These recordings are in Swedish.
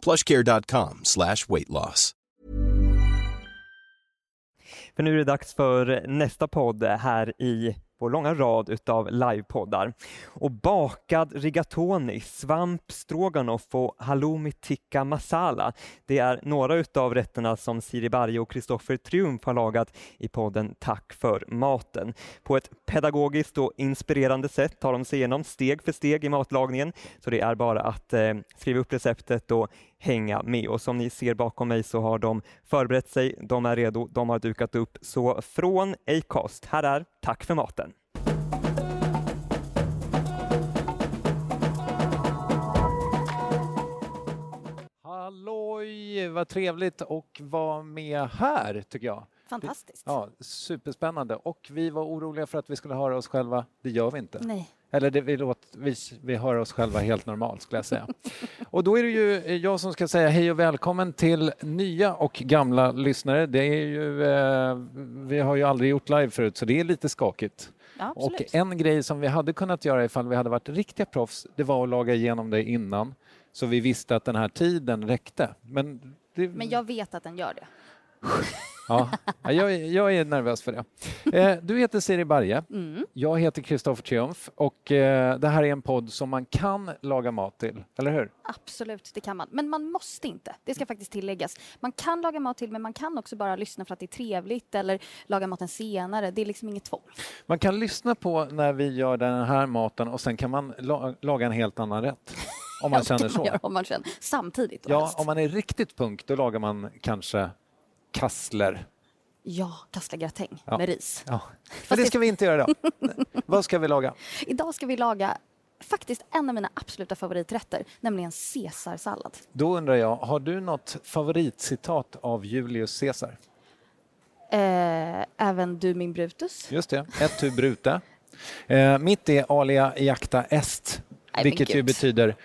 plushcare.com slash weightloss. För nu är det dags för nästa podd här i vår långa rad utav livepoddar. Och bakad rigatoni, svamp stroganoff och halloumi tikka masala. Det är några utav rätterna som Siri Barje och Kristoffer Triumf har lagat i podden Tack för maten. På ett pedagogiskt och inspirerande sätt tar de sig igenom steg för steg i matlagningen, så det är bara att eh, skriva upp receptet och hänga med. Och som ni ser bakom mig så har de förberett sig, de är redo, de har dukat upp. Så från Acast, här är Tack för maten. Halloj, vad trevligt att vara med här tycker jag. Fantastiskt. Ja, superspännande. Och vi var oroliga för att vi skulle höra oss själva. Det gör vi inte. Nej. Eller det, vi, låt, vi, vi hör oss själva helt normalt skulle jag säga. och då är det ju jag som ska säga hej och välkommen till nya och gamla lyssnare. Det är ju, eh, vi har ju aldrig gjort live förut så det är lite skakigt. Ja, Och en grej som vi hade kunnat göra ifall vi hade varit riktiga proffs, det var att laga igenom det innan. Så vi visste att den här tiden räckte. Men, det, Men jag vet att den gör det. ja, ja, jag, är- jag är nervös för det. Eh, du heter Siri Barje. Mm. Jag heter Kristoffer Triumf och eh, det här är en podd som man kan laga mat till, eller hur? Absolut, det kan man. Men man måste inte. Det ska faktiskt tilläggas. Man kan laga mat till, men man kan också bara lyssna för att det är trevligt eller laga maten senare. Det är liksom inget tvång. Man kan lyssna på när vi gör den här maten och sen kan man la- laga en helt annan rätt. Om man Ja, känner man så. göra om man känner. Samtidigt Ja, helst. om man är riktigt punk då lagar man kanske kassler. Ja, kasslergratäng Ja. med ris. Ja. Men det ska vi inte göra idag. Vad ska vi laga? Idag ska vi laga faktiskt en av mina absoluta favoriträtter, nämligen caesarsallad. Då undrar jag, har du något favoritcitat av Julius Caesar? Eh, även du min Brutus. Just det, ett tu brute. Eh, mitt är alia jacta est, Nej, vilket ju betyder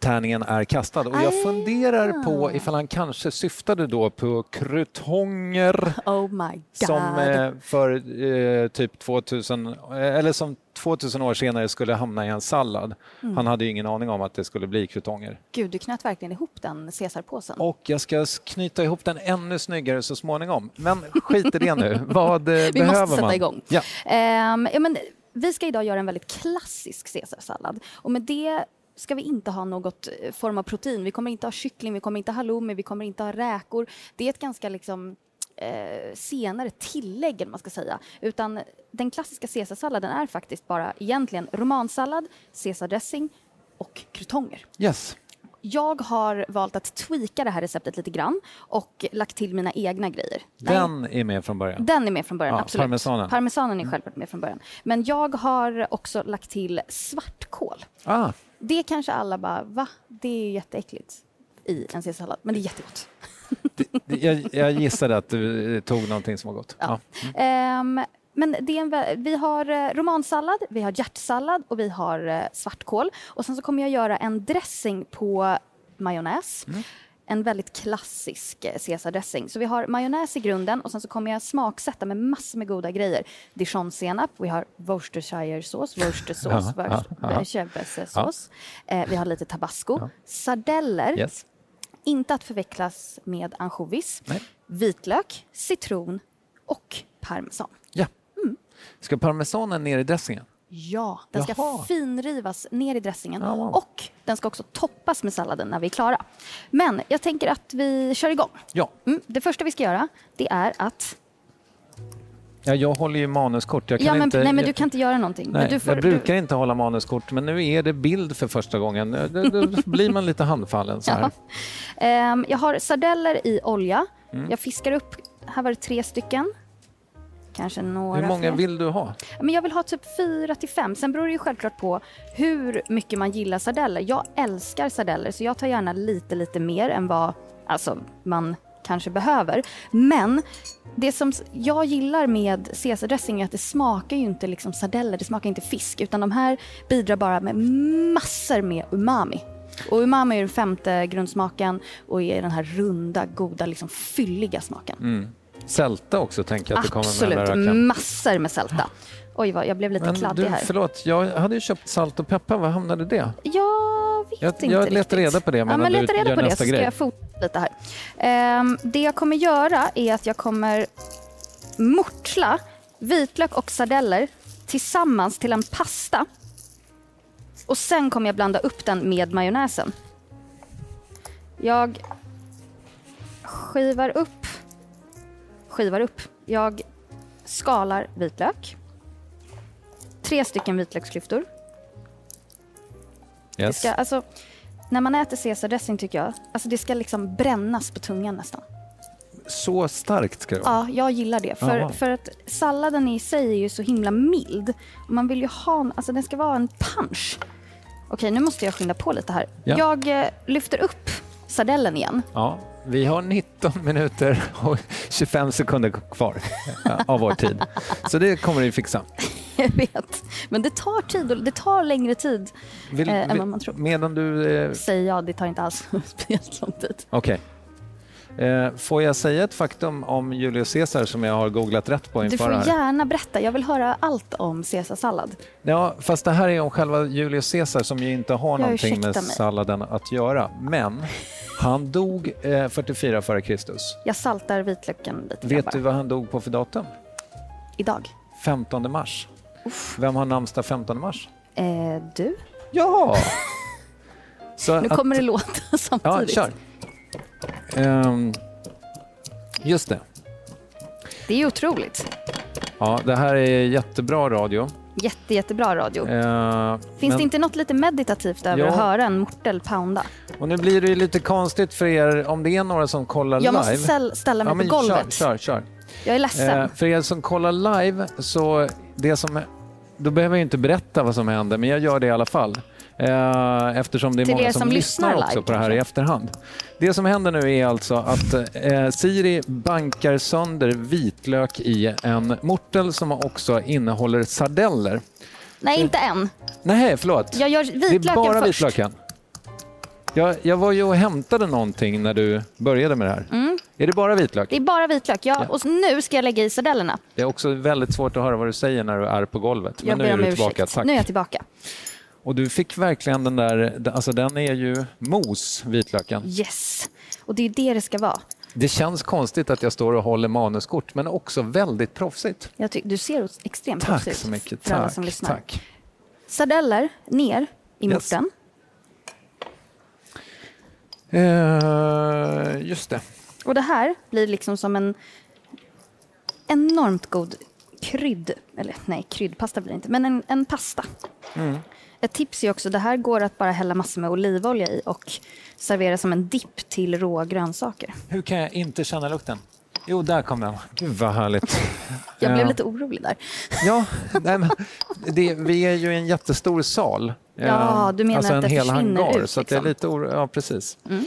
tärningen är kastad. Och jag Ah. funderar på ifall han kanske syftade då på krutonger Oh som eh, för eh, typ 2000, eh, eller som 2000 år senare skulle hamna i en sallad. Mm. Han hade ju ingen aning om att det skulle bli krutonger. Gud, du knöt verkligen ihop den caesarpåsen. Och jag ska knyta ihop den ännu snyggare så småningom. Men skit i det nu. Vad eh, Vi behöver måste sätta man? igång. Ja. Ehm, ja, men, vi ska idag göra en väldigt klassisk caesarsallad. Och med det ska vi inte ha något eh, form av protein. Vi kommer inte ha kyckling, vi kommer inte ha halloumi, vi kommer inte ha räkor. Det är ett ganska liksom eh, senare tillägg, eller man ska säga. Utan den klassiska caesarsalladen är faktiskt bara egentligen romansallad, caesardressing och krutonger. Yes. Jag har valt att tweaka det här receptet lite grann och lagt till mina egna grejer. Nej, Den är med från början. den är med från början, Ja, absolut. parmesanen. Parmesanen är självklart med från början. Men jag har också lagt till svartkål. Ah, Det kanske alla bara, va? Det är ju jätteäckligt i en caesarsallad, men det är jättegott. det- jag, jag gissade att du tog någonting som var gott. Ja. Ehm, men det en, vi har eh, romansallad, vi har hjärtsallad och vi har eh, svartkål. Och sen så kommer jag göra en dressing på majonnäs. En väldigt klassisk eh, caesardressing. Så vi har majonnäs i grunden och sen så kommer jag smaksätta med massor med goda grejer. Dijonsenap, vi har Worcestershiresås, Worcestersås, Ja, ja, ja. Eh, vi har lite tabasco. Sardeller, Yes. inte att förväxlas med ansjovis. Vitlök, citron och parmesan. Ja. Ska parmesanen ner i dressingen? Ja, den ska Jaha. finrivas ner i dressingen Ja, wow. och den ska också toppas med salladen när vi är klara. Men jag tänker att vi kör igång. Ja. Mm, det första vi ska göra det är att... ja jag håller ju manuskort. Jag kan Ja, men, inte, nej, men du kan inte göra någonting. nej, du får, jag brukar inte hålla manuskort, men nu är det bild för första gången. Då, blir man lite handfallen så här. Ja. Ehm, jag har sardeller i olja. Mm. Jag fiskar upp, här var det tre stycken. Kanske några Hur många fler. vill du ha? Men jag vill ha typ fyra till fem. Sen beror det ju självklart på hur mycket man gillar sardeller. Jag älskar sardeller så jag tar gärna lite, lite mer än vad alltså, man kanske behöver. Men det som jag gillar med caesardressing är att det smakar ju inte liksom sardeller, det smakar inte fisk utan de här bidrar bara med massor med umami. Och umami är den femte grundsmaken och är den här runda, goda, liksom fylliga smaken. Mm. Sälta också tänker jag att det kommer med Absolut, massor med sälta. Oj, vad, jag blev lite Men kladdig du, här. förlåt, jag hade ju köpt salt och peppar. Var hamnade det? Jag vet Jag- inte jag letar riktigt. reda på det ja, medan men du leta reda gör på det nästa så ska grej. jag fortsätta lite här. Ehm, det jag kommer göra är att jag kommer mortla vitlök och sardeller tillsammans till en pasta. Och sen kommer jag blanda upp den med majonnäsen. Jag skivar upp, skivar upp. Jag skalar vitlök. Tre stycken vitlöksklyftor. Det Yes. ska, alltså, när man äter caesardressing tycker jag, alltså det ska liksom brännas på tungan nästan. Så starkt ska det vara. Ja, jag gillar det. För, för att salladen i sig är ju så himla mild. Man vill ju ha, alltså den ska vara en punch. Okej, nu måste jag skynda på lite här. Ja. Jag eh, lyfter upp sardellen igen. Ja, vi har 19 minuter och 25 sekunder kvar av vår tid. Så det kommer vi fixa. Jag vet. Men det tar tid, och det tar längre tid Vill, eh, än vad man tror. Medan du... Eh, Säger jag, det tar inte alls speciellt lång tid. Okej. Eh, får jag säga ett faktum om Julius Caesar som jag har googlat rätt på Du inför får det här? gärna berätta, jag vill höra allt om caesarsallad. Ja, fast det här är om själva Julius Caesar som ju inte har Jag någonting med mig. salladen att göra. Men han dog eh, 44 före Kristus. Jag saltar vitlöken lite Vet du vad han dog på för datum? Idag. 15 mars. Vem har namnsdag 15 mars? Eh, du? Ja! Nu att- kommer det låta Ja, samtidigt. kör. Ehm, just det. Det är otroligt. Ja, det här är jättebra radio. Jätte, jättebra radio. Eh, Finns men- det inte något lite meditativt över Ja. att höra en mortel pounda? Och nu blir det ju lite konstigt för er om det är några som kollar Jag måste live. ställ- ställa mig ja, men på golvet. Kör, kör, kör. Jag är ledsen. Eh, för er som kollar live så det som då behöver jag inte berätta vad som händer, men jag gör det i alla fall. Eh, eftersom det är Till många som, som lyssnar lyssnar också på det här i efterhand. Det som händer nu är alltså att eh, Siri bankar sönder vitlök i en mortel som också innehåller sardeller. Nej, inte än. Nej, förlåt. Jag gör det vitlöken är bara först. vitlöken. Jag, jag var ju och hämtade någonting när du började med det här. Är det bara vitlök? Mm. Det är bara vitlök. Jag, Ja. Och nu ska jag lägga i sardellerna. Det är också väldigt svårt att höra vad du säger när du är på golvet. Men Jag nu är du tillbaka. Tack. Nu är jag tillbaka. Och du fick verkligen den där, alltså den är ju mos, vitlöken. Yes. Och det är det det ska vara. Det känns konstigt att jag står och håller manuskort, men också väldigt proffsigt. Jag ty- du ser extremt Tack proffsig ut så mycket. för alla Tack, som lyssnar. tack. Sardeller ner i Yes. morten. Eh, just det. Och det här blir liksom som en enormt god krydd, eller nej, kryddpasta blir det inte, men en, en pasta. Mm. Ett tips är också, det här går att bara hälla massor med olivolja i och servera som en dipp till råa grönsaker. Hur kan jag inte känna lukten? Jo, där kom den. Gud vad härligt. Jag blev Eh, lite orolig där. Ja, nej, men det, vi är ju i en jättestor sal. Ja, Eh, du menar alltså att en det hel försvinner hangar, ut, så att det är liksom. lite oro, Ja, precis. Mm.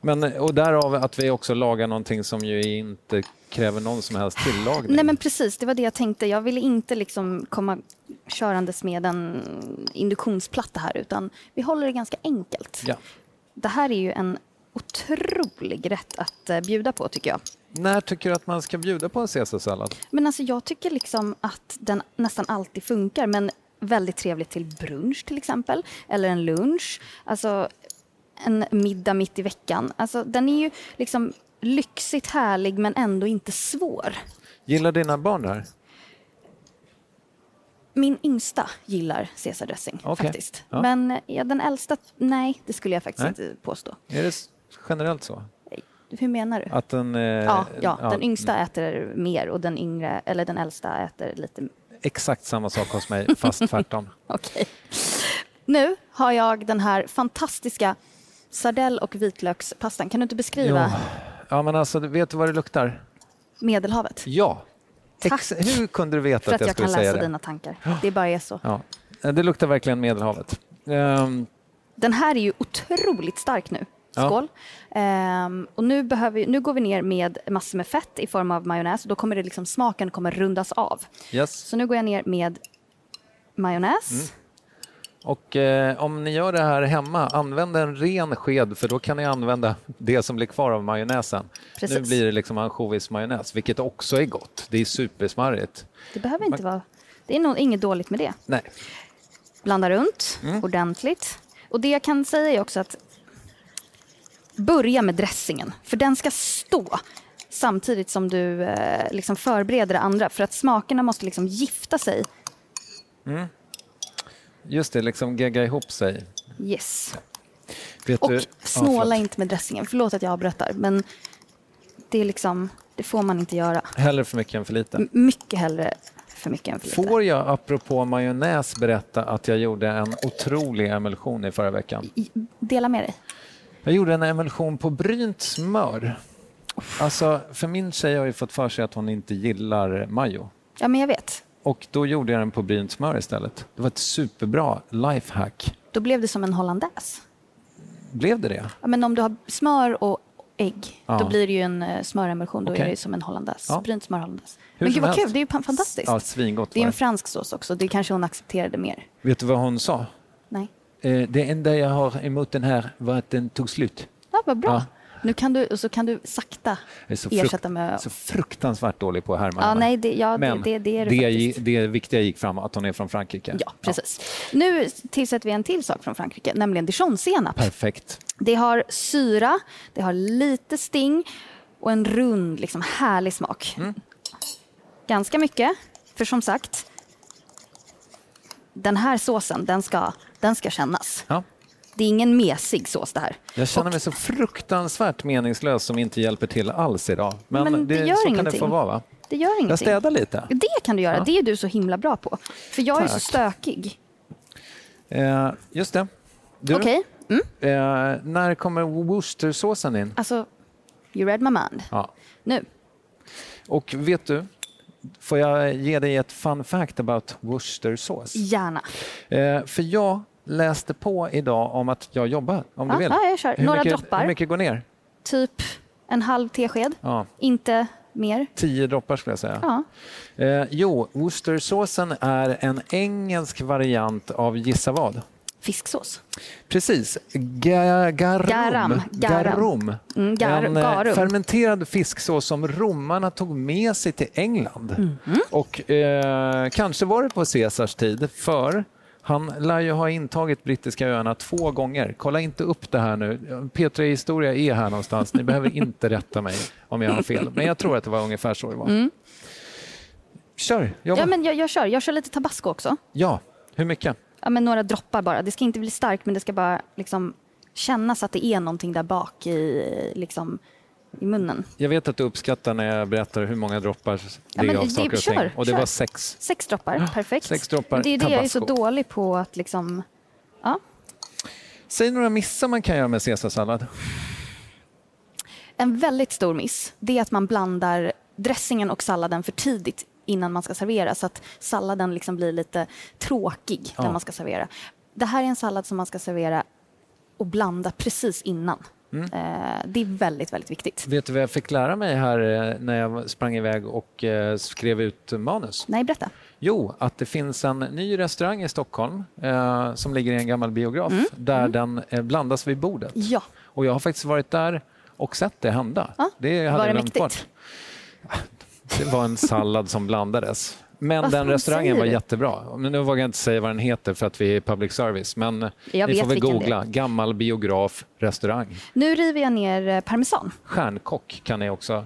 Men, och därav att vi också lagar någonting som ju inte kräver någon som helst tillagning. Nej men precis, det var det jag tänkte. Jag ville inte liksom komma körandes med en induktionsplatta här utan vi håller det ganska enkelt. Ja. Det här är ju en otrolig rätt att eh, bjuda på tycker jag. När tycker du att man ska bjuda på en caesarsallad? Men alltså jag tycker liksom att den nästan alltid funkar men väldigt trevligt till brunch till exempel eller en lunch. Alltså en middag mitt i veckan. Alltså den är ju liksom lyxigt härlig men ändå inte svår. Gillar dina barn det här? Min yngsta gillar caesardressing Okej. faktiskt. Ja. Men ja, den äldsta, nej det skulle jag faktiskt Nej. inte påstå. Är det generellt så? Hur menar du? Att den, eh, ja, ja, den mm. yngsta äter mer och den yngre, eller den äldsta äter lite Exakt samma sak hos mig, fast tvärtom. Okej. Nu har jag den här fantastiska sardell och vitlökspastan. Kan du inte beskriva Jo. Ja, men alltså, vet du vad det luktar? Medelhavet? Ja. Tack. Ex- Hur kunde du veta För att att jag, jag skulle kan säga läsa det? dina tankar. Det bara är så. Ja. Det luktar verkligen Medelhavet. Ehm, Den här är ju otroligt stark nu. Ja. skål. Ehm, och nu, behöver, nu går vi ner med massor med fett i form av majonnäs. Då kommer det liksom, smaken kommer rundas av. Yes. Så nu går jag ner med majonnäs. Mm. Och eh, om ni gör det här hemma, använd en ren sked för då kan ni använda det som blir kvar av majonnäsen. Precis. Nu blir det liksom ansjovismajonnäs, vilket också är gott. Det är supersmarrigt. Det behöver inte vara... Det är nog inget dåligt med det. Nej. Blanda runt Mm. ordentligt. Och det jag kan säga är också att börja med dressingen, för den ska stå samtidigt som du eh, liksom förbereder det andra, för att smakerna måste liksom gifta sig. Just det, liksom gegga ihop sig. Yes. Vet Och du? Ja, snåla förlåt. inte med dressingen. Förlåt att jag avbröt där, men det är liksom, det får man inte göra. Hellre för mycket än för lite. M- Mycket hellre för mycket än för lite. Får jag apropå majonnäs berätta att jag gjorde en otrolig emulsion i förra veckan? I- Dela med dig. Jag gjorde en emulsion på brynt smör. Alltså, för min tjej har ju fått för sig att hon inte gillar majo. Ja, men jag vet. Och då gjorde jag den på brynt smör istället. Det var ett superbra lifehack. Då blev det som en hollandaise. Blev det det? Ja, men om du har smör och ägg, Ja. då blir det ju en uh, smöremulsion. Då Okej. är det som en hollandaise. Ja. Brynt smör hollandaise. Hur Men gud vad helst. kul, det är ju fantastiskt. Ja, svingott det är en fransk sås också, det kanske hon accepterade mer. Vet du vad hon sa? Nej. Eh, det enda jag har emot den här var att den tog slut. Ja, vad bra. Ja. Nu kan du, så kan du sakta Jag är så, ersätta frukt- med... så fruktansvärt dålig på att härma Ja, nej, det, ja, Men det, det är det, det, det viktiga gick fram, att hon är från Frankrike. Ja, precis. Nu tillsätter vi en till sak från Frankrike, nämligen dijonsenap. Perfekt. Det har syra, det har lite sting och en rund, liksom, härlig smak. Mm. Ganska mycket, för som sagt, den här såsen, den ska, den ska kännas. Ja. Det är ingen mesig sås det här. Jag känner Och- mig så fruktansvärt meningslös som inte hjälper till alls idag. Men, Men det gör så kan det ingenting. få vara va? Det gör ingenting. Jag städar lite. Det kan du göra, Ja. det är du så himla bra på. För jag är så Tack. stökig. Eh, just det. Okej, mm. eh, när kommer Worcestersåsen in? alltså, you read my mind. Ja. Nu, Och vet du, får jag ge dig ett fun fact about Worcestersås? gärna. Eh, för jag läste på idag om att jag jobbar, om du Ja, vill. ja, jag kör. Hur Några mycket, droppar. Hur mycket går ner? Typ en halv tesked, Ja, inte mer. tio droppar skulle jag säga. Ja. Eh, jo, Worcestersåsen är en engelsk variant av gissa vad? Fisksås. Precis. Ga garum. Garam. Garam. Garum. Mm, gar- en eh, garum. fermenterad fisksås som romarna tog med sig till England. Mhm. Och eh, kanske var det på Caesars tid, för han lär ju ha intagit brittiska öarna två gånger. Kolla inte upp det här nu. P3 Historia är här någonstans. Ni behöver inte rätta mig om jag har fel. Men jag tror att det var ungefär så det var. Kör, jobba. Mm. Ja, men jag, jag kör. Jag kör lite tabasco också. ja, hur mycket? Ja, men några droppar bara. Det ska inte bli starkt, men det ska bara liksom kännas att det är någonting där bak i, liksom, i munnen. Jag vet att du uppskattar när jag berättar hur många droppar det Ja, är av saker och ting. Och det kör. var sex. Sex droppar, perfekt. sex droppar det är det jag är så dålig på att liksom... Ja. Säg några missar man kan göra med caesarsallad. En väldigt stor miss, det är att man blandar dressingen och salladen för tidigt innan man ska servera så att salladen liksom blir lite tråkig Ja. när man ska servera. Det här är en sallad som man ska servera och blanda precis innan. Mm. Eh, det är väldigt, väldigt viktigt. Vet du vad jag fick lära mig här eh, när jag sprang iväg och eh, skrev ut manus? Nej, berätta. Jo, att det finns en ny restaurang i Stockholm eh, som ligger i en gammal biograf där den eh, blandas vid bordet. Mm. Ja, Och jag har faktiskt varit där och sett det hända. Ja, det hade var det mäktigt? bort. Det var en sallad som blandades. Men den restaurangen var jättebra. Men nu vågar jag inte säga vad den heter för att vi är public service. Men Jag ni får väl googla. Gammal biograf, restaurang. nu river jag ner eh, parmesan. Stjärnkock kan ni också.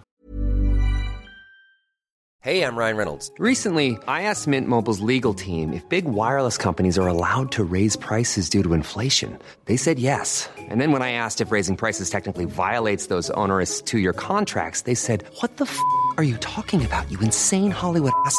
Hey, I'm Ryan Reynolds. Recently, I asked Mint Mobile's legal team if big wireless companies are allowed to raise prices due to inflation. They said yes. And then when I asked if raising prices technically violates those onerous two year contracts, they said, What the f are you talking about, you insane Hollywood ass?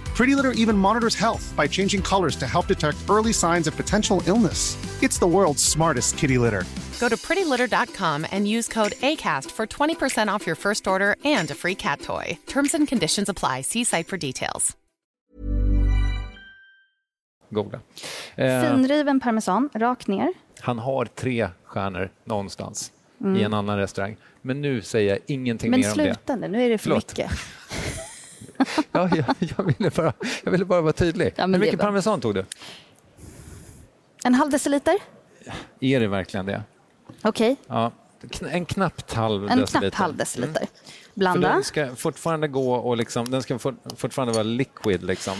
Pretty Litter even monitors health by changing colors to help detect early signs of potential illness. It's the world's smartest kitty litter. Go to prettylitter.com and use code ACAST for 20% off your first order and a free cat toy. Terms and conditions apply. See site for details. Googla. Eh, Finriven parmesan, rakt ner. han har tre stjärnor någonstans i en annan restaurang. Men nu säger jag ingenting Men mer om det. sluta nu, nu är det för Förlåt. mycket. Ja, jag, jag, ville bara, jag ville bara vara tydlig. Ja, men Hur mycket parmesan tog du? En halv deciliter, Är det verkligen det? okej. Ja, kn- en knappt halv En deciliter. knapp halv deciliter. För Blanda. den ska fortfarande gå och liksom, den ska fort, fortfarande vara liquid. Liksom.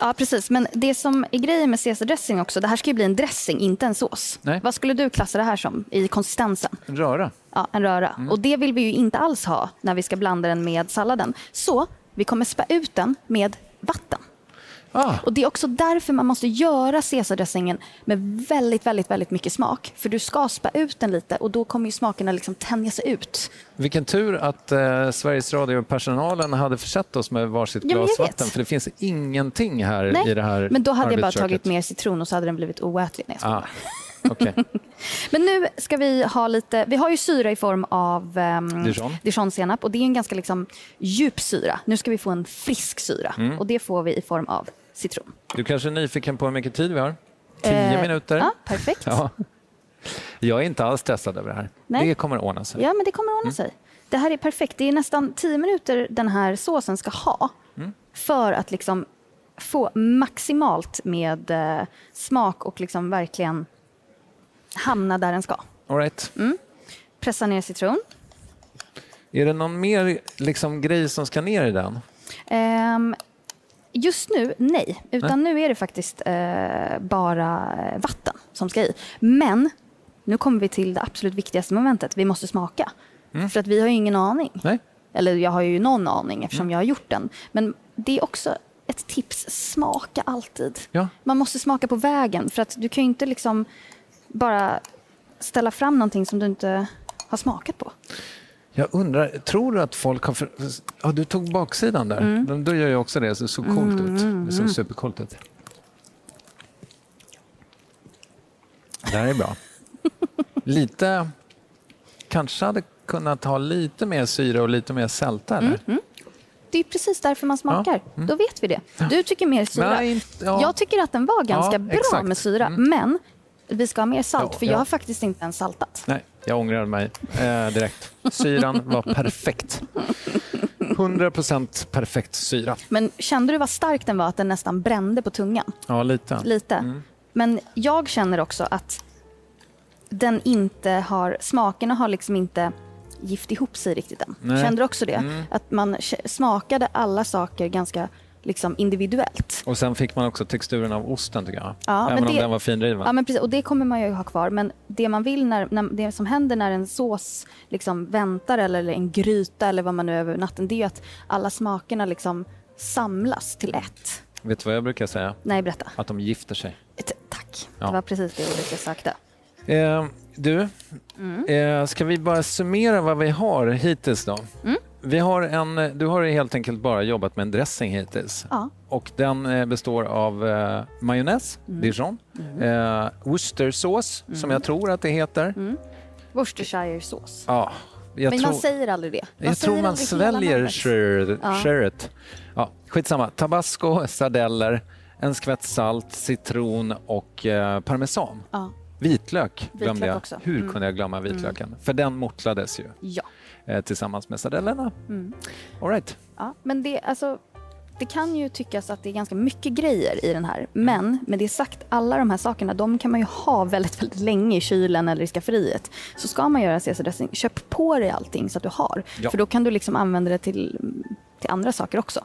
Ja, precis. Men det som är grejen med caesardressing också, det här ska ju bli en dressing, inte en sås. Nej. Vad skulle du klassa det här som i konsistensen? En röra. Ja, en röra. Mm. Och det vill vi ju inte alls ha när vi ska blanda den med salladen. Så vi kommer spä ut den med vatten. Ah, Och det är också därför man måste göra caesardressingen med väldigt, väldigt, väldigt mycket smak. För du ska spä ut den lite och då kommer ju smakerna liksom tänja sig ut. vilken tur att eh, Sveriges Radio-personalen hade försett oss med varsitt Ja, glas vatten. För det finns ingenting här i det här men då hade jag bara tagit mer citron och så hade den blivit oätlig. Nej, jag Ah, Men nu ska vi ha lite, vi har ju syra i form av um, Dijon. dijonsenap och det är en ganska liksom, djup syra. Nu ska vi få en frisk syra Mm. och det får vi i form av citron. Du kanske är nyfiken på hur mycket tid vi har? Tio Eh, minuter? Ja, perfekt. Ja. Jag är inte alls stressad över det här. Nej. Det kommer ordna sig. Ja, men det kommer ordna sig. Det här är perfekt. Det är nästan tio minuter den här såsen ska ha för att liksom få maximalt med eh, smak och liksom verkligen hamna där den ska. All right. Pressa ner citron. Är det någon mer liksom, grej som ska ner i den? Ehm, just nu, nej. Utan nu är det faktiskt eh, bara eh, vatten som ska i. Men nu kommer vi till det absolut viktigaste momentet. Vi måste smaka. För att vi har ju ingen aning. Nej? Eller jag har ju någon aning eftersom jag har gjort den. Men det är också ett tips. Smaka alltid. Ja. Man måste smaka på vägen. För att du kan ju inte liksom bara ställa fram någonting som du inte har smakat på. Jag undrar, tror du att folk har... För... Ja, du tog baksidan där. Mm. Då gör jag också det. Det såg coolt ut. Det såg supercoolt ut. Det här är bra. Lite... Kanske hade kunnat ha lite mer syre och lite mer sälta, eller? Det är precis därför man smakar. Då vet vi det. Du tycker mer syra. Nej, ja. Jag tycker att den var ganska Ja, bra exakt. med syra. Men vi ska ha mer salt, Ja, för ja. jag har faktiskt inte ens saltat. Nej, jag ångrar mig eh, direkt. Syran var perfekt. 100 procent perfekt syra. Men kände du vad stark den var, att den nästan brände på tungan? Ja, lite. Lite. Mm. Men jag känner också att den inte har, smakerna har liksom inte gift ihop sig riktigt än. Nej. Kände du också det? Mm. Att man smakade alla saker ganska liksom individuellt. Och sen fick man också texturen av osten, tycker jag. Ja, Även men om det- den var finriven. Ja, men precis, och det kommer man ju ha kvar. Men det man vill när, när det som händer när en sås liksom väntar eller en gryta eller vad man nu är över natten, det är ju att alla smakerna liksom samlas till ett. Vet du vad jag brukar säga? Nej, berätta. Att de gifter sig. Ett, tack. Ja. Det var precis det ordet jag sökte. Eh, du, eh, ska vi bara summera vad vi har hittills då? Vi har en, du har helt enkelt bara jobbat med en dressing hittills. Ja. Och den eh, består av eh, majonnäs, dijon, eh, worcestersås som jag tror att det heter. Worcestershiresås. Ja, jag Men tror, man säger aldrig det. Man jag tror man sväljer sher- Ja. Ja, skitsamma. Tabasco, sardeller, en skvätt salt, citron och eh, parmesan. Ja. Vitlök glömde Vitlök jag. också. Hur Mm. kunde jag glömma vitlöken? För den mortlades ju Ja. Eh, tillsammans med sardellerna. Mm. All right. ja. Men det, alltså, det kan ju tyckas att det är ganska mycket grejer i den här. Mm. Men med det sagt, alla de här sakerna de kan man ju ha väldigt, väldigt länge i kylen eller i skafferiet. Så ska man göra caesardressing, köp på dig allting så att du har. Ja. För då kan du liksom använda det till, till andra saker också.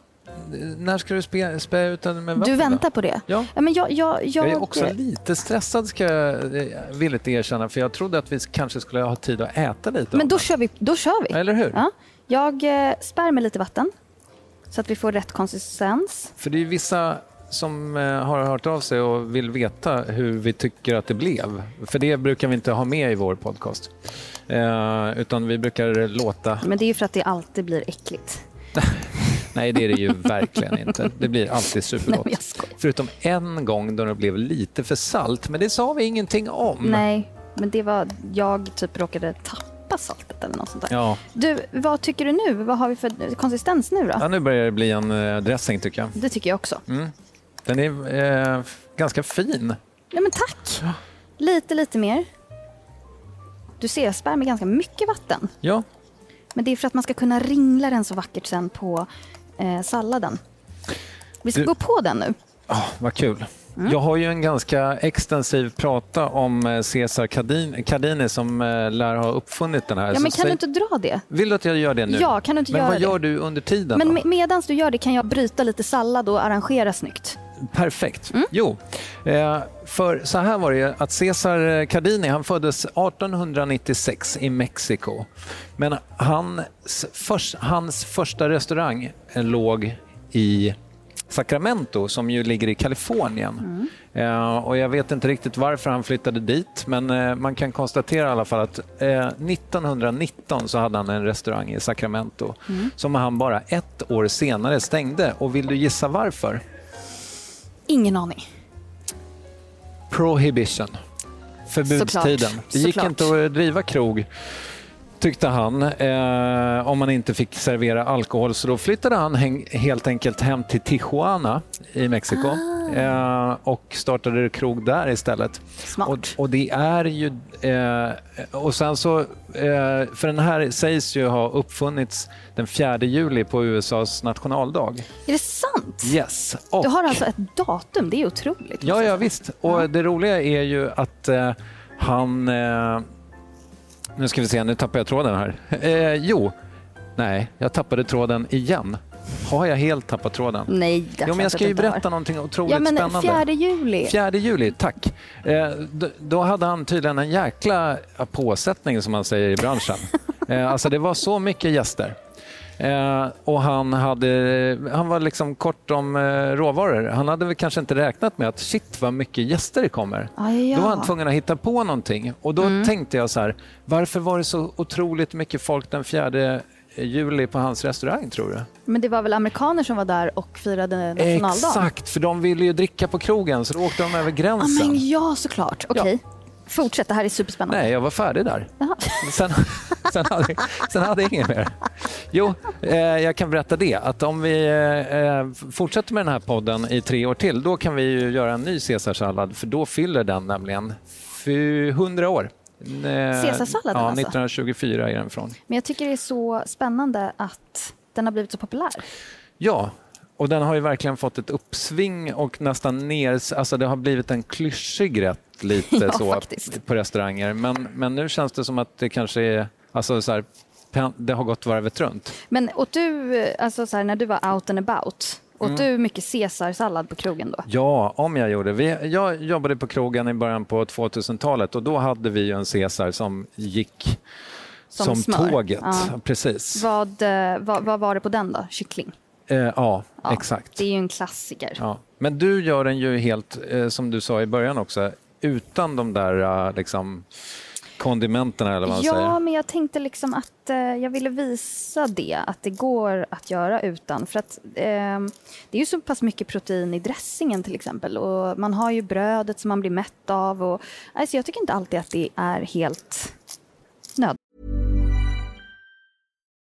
När ska du spä, spä ut den med vatten? Du väntar på det? Ja. men jag, jag, jag, Jag är också lite stressad ska jag eh, villigt erkänna för jag trodde att vi kanske skulle ha tid att äta lite Men då kör vi. Då kör vi. Eller hur? Ja. Jag eh, spär med lite vatten så att vi får rätt konsistens. För det är vissa som eh, har hört av sig och vill veta hur vi tycker att det blev. För det brukar vi inte ha med i vår podcast. Eh, utan vi brukar låta... Men det är ju för att det alltid blir äckligt. Nej, det är det ju verkligen inte. Det blir alltid supergott. Nej. Förutom en gång då det blev lite för salt, men det sa vi ingenting om. Nej, men det var jag typ råkade tappa saltet eller något sånt där. Ja. Du, vad tycker du nu? Vad har vi för konsistens nu då? ja, nu börjar det bli en eh, dressing tycker jag. Det tycker jag också. Den är eh, ganska fin. Nej men tack! Lite, lite mer. Du ser, jag spär med ganska mycket vatten. Ja, Men det är för att man ska kunna ringla den så vackert sen på eh, salladen. Vi ska Du- gå på den nu. oh, vad kul. Mm. Jag har ju en ganska extensiv prata om eh, Cesar Cardini, Cardini som eh, lär ha uppfunnit den här. Ja, men kan säg- du inte dra det? Vill du att jag gör det nu? Ja, kan du inte men göra vad det? gör du under tiden Men med, medans du gör det kan jag bryta lite sallad och arrangera snyggt. Perfekt. Mm. Jo, eh, för så här var det ju att Cesar Cardini han föddes 1896 i Mexiko. Men hans, förs- hans första restaurang låg i Sacramento som ju ligger i Kalifornien. Eh, och jag vet inte riktigt varför han flyttade dit men eh, man kan konstatera i alla fall att eh, 1919 så hade han en restaurang i Sacramento som han bara ett år senare stängde. Och vill du gissa varför? Ingen aning. Prohibition. Förbudstiden. Såklart. Det gick Såklart. inte att driva krog, tyckte han, eh, om man inte fick servera alkohol. Så då flyttade han helt enkelt hem till Tijuana i Mexiko Ah. Eh, och startade krog där istället. Smart. Och, och det är ju... Eh, och sen så... Eh, för den här sägs ju ha uppfunnits den 4 juli på USAs nationaldag. Är det sant? Yes. Och, Du har alltså ett datum, det är otroligt. Ja, jag ja visst. Och det roliga är ju att eh, han... Eh, nu ska vi se, nu tappar jag tråden här. Eh, jo, nej, jag tappade tråden igen. Har jag helt tappat tråden? Nej, det Jo, men jag ska ju inte har. berätta någonting otroligt Ja, men spännande. 4 juli. 4 juli, tack. Eh, då, då hade han tydligen en jäkla påsättning som man säger i branschen. eh, alltså det var så mycket gäster. Eh, och han, hade, han var liksom kort om eh, råvaror. Han hade väl kanske inte räknat med att shit vad mycket gäster det kommer. Ah, ja. Mm. Då var han tvungen att hitta på någonting. Och då tänkte jag så här, varför var det så otroligt mycket folk den 4 juli på hans restaurang tror du? Men det var väl amerikaner som var där och firade nationaldagen? Exakt, för de ville ju dricka på krogen så då åkte de över Ja, gränsen. men ja, såklart. Okej. Fortsätt, det här är superspännande. Nej, jag var färdig där. Sen, sen, hade, sen hade jag inget mer. Jo, eh, jag kan berätta det att om vi eh, fortsätter med den här podden i tre år till, då kan vi ju göra en ny caesarsallad för då fyller den nämligen fy- 100 år. Eh, Caesarsalladen Ja, alltså? 1924 är den från. Men jag tycker det är så spännande att den har blivit så populär. Ja, och den har ju verkligen fått ett uppsving och nästan ner... Alltså det har blivit en klyschig rätt lite Ja, så faktiskt. på restauranger. Men, men nu känns det som att det kanske är... Alltså så här, det har gått varvet runt. Men åt du, eh, alltså så här, när du var out and about, åt Mm. du mycket caesarsallad på krogen då? Ja, om jag gjorde. Vi, jag jobbade på krogen i början på 2000-talet och då hade vi ju en Caesar som gick Som som, smör. tåget. Ja. Precis. Vad, eh, vad, vad var det på den då? Kyckling? Eh, ja, Ja, exakt. Det är ju en klassiker. Ja. Men du gör den ju helt, eh, som du sa i början också, utan de där eh, liksom, kondimenterna eller vad man Ja, säger. men jag tänkte liksom att eh, jag ville visa det, att det går att göra utan. För att eh, det är ju så pass mycket protein i dressingen till exempel. Och man har ju brödet som man blir mätt av. Och, alltså jag tycker inte alltid att det är helt nödvändigt.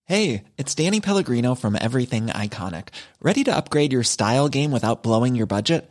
Hey, it's Danny Pellegrino from Everything Iconic. Ready to upgrade your style game without blowing your budget?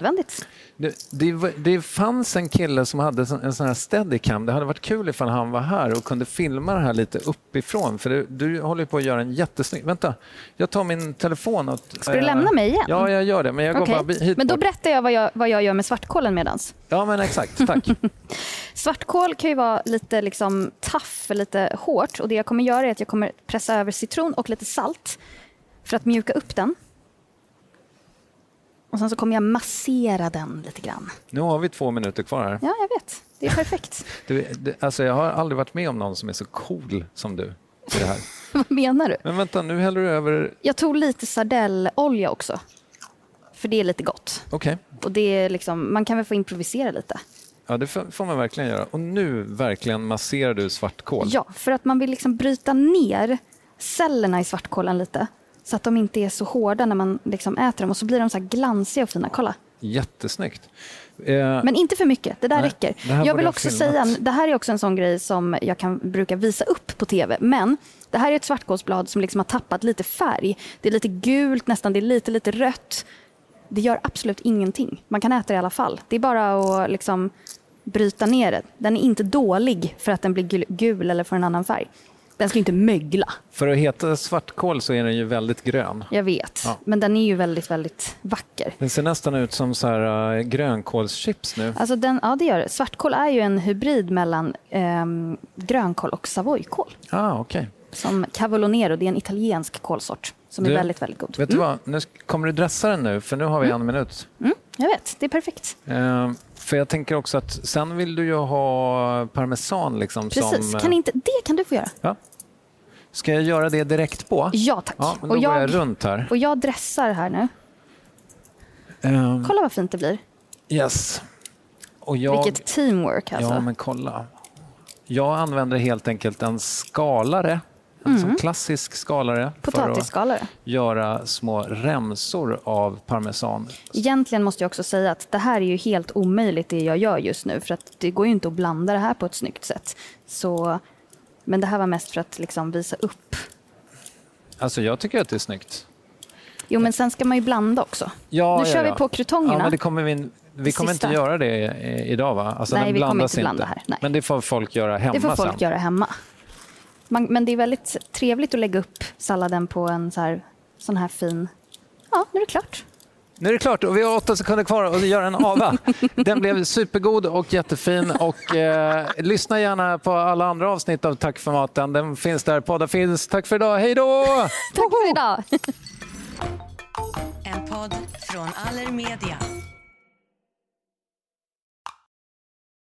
Nödvändigt. Det, det, det fanns en kille som hade en sån här steadicam. Det hade varit kul ifall han var här och kunde filma det här lite uppifrån. För du, du håller på att göra en jättesnygg... Vänta, jag tar min telefon. Och, Ska du lämna mig igen? Ja, jag gör det. Men jag går Okej. bara hit Men då bort. berättar jag vad jag, vad jag gör med svartkålen medans. Ja, men exakt. Tack. Svartkål kan ju vara lite liksom tough, lite hårt. Och det jag kommer göra är att jag kommer pressa över citron och lite salt för att mjuka upp den. Och sen så kommer jag massera den lite grann. Nu har vi två minuter kvar här. Ja, jag vet. Det är perfekt. Du, det, alltså jag har aldrig varit med om någon som är så cool som du. Det här. Vad menar du? Men vänta, nu häller du över... Jag tog lite sardellolja också. För det är lite gott. Okej. Och det är liksom, man kan väl få improvisera lite. Ja, det får får man verkligen göra. Och nu verkligen masserar du svartkål. Ja, för att man vill liksom bryta ner cellerna i svartkålen lite. Så att de inte är så hårda när man liksom äter dem och så blir de så här glansiga och fina. Kolla. Jättesnyggt. Eh, Men inte för mycket, det där Nej, räcker. det jag vill jag också filmat. säga, det här är också en sån grej som jag kan brukar visa upp på tv. Men det här är ett svartkålsblad som liksom har tappat lite färg. Det är lite gult nästan, det är lite, lite rött. Det gör absolut ingenting. Man kan äta det i alla fall. Det är bara att liksom bryta ner det. Den är inte dålig för att den blir gul- gul eller får en annan färg. Den ska inte mögla, För att heta svartkål så är den ju väldigt grön. jag vet. Ja. Men den är ju väldigt, väldigt vacker. Den ser nästan ut som så här, uh, grönkålschips nu. Alltså den, ja, det gör det. Svartkål är ju en hybrid mellan ehm, grönkål och savoykål. Ah, okej. Som Cavolo Nero, det är en italiensk kålsort som Du, är väldigt, väldigt god. Vet du vad, nu kommer du dressa den nu? För nu har vi en minut. Mm, jag vet, det är perfekt. Eh, för jag tänker också att sen vill du ju ha parmesan liksom Precis, som... eh, kan inte, det kan du få göra. Ja. Ska jag göra det direkt på? Ja, tack. Ja, och, går jag jag, runt här. och jag dressar här nu. Eh, Kolla vad fint det blir. yes. Och jag... Vilket teamwork alltså. Ja, men kolla. Jag använder helt enkelt en skalare, en Mm. klassisk skalare, för att Potatisskalare. göra små remsor av parmesan. Egentligen måste jag också säga att det här är ju helt omöjligt det jag gör just nu för att det går ju inte att blanda det här på ett snyggt sätt. Så, men det här var mest för att liksom visa upp. Alltså jag tycker att det är snyggt. Jo men sen ska man ju blanda också. Ja, nu ja, kör ja. vi på krutongerna. Ja, det kommer vi vi kommer sista. inte göra det idag va? Alltså, Nej, den vi kommer inte blanda här, nej. Men det får folk göra hemma Det får folk sen. göra hemma. Man, men det är väldigt trevligt att lägga upp salladen på en så här, sån här fin... Ja, nu är det klart. Nu är det klart och vi har åtta sekunder kvar att göra en ava. Den blev supergod och jättefin och eh, lyssna gärna på alla andra avsnitt av Tack för maten. Den finns där poddar finns. Tack för idag, hej då! Tack för idag! En podd från Allermedia.